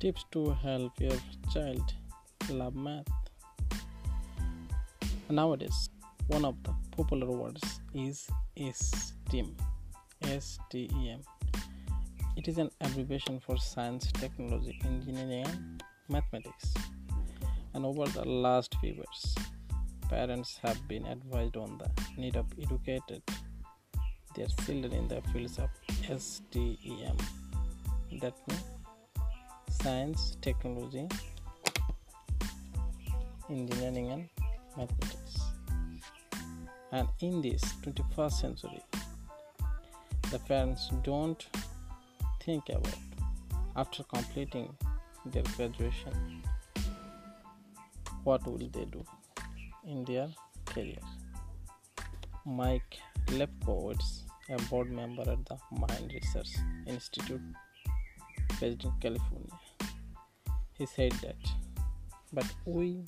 Tips to help your child love math. Nowadays, one of the popular words is STEM. STEM. It is an abbreviation for science, technology, engineering, and mathematics. And over the last few years, parents have been advised on the need of educated their children in the fields of STEM. That means science, technology, engineering, and mathematics. And in this 21st century, the parents don't think about after completing their graduation what will they do in their career. Mike Lefkowitz, a board member at the Mind Research Institute based in California, he said that, but we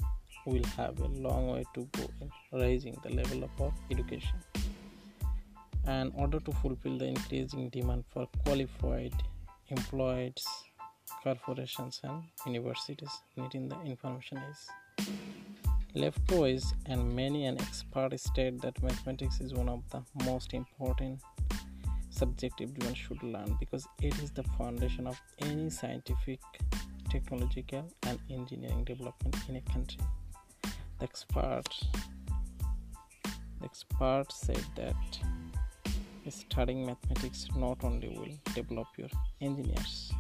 will have a long way to go in raising the level of our education. And in order to fulfill the increasing demand for qualified employees, corporations, and universities needing the information is Lefkowitz and many an expert state that mathematics is one of the most important subject everyone should learn because it is the foundation of any scientific, technological, and engineering development in a country. The expert, the expert said that studying mathematics not only will develop your engineers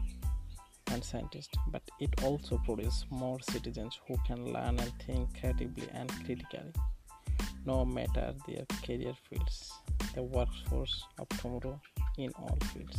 and scientists, but it also produces more citizens who can learn and think creatively and critically, no matter their career fields, the workforce of tomorrow in all fields.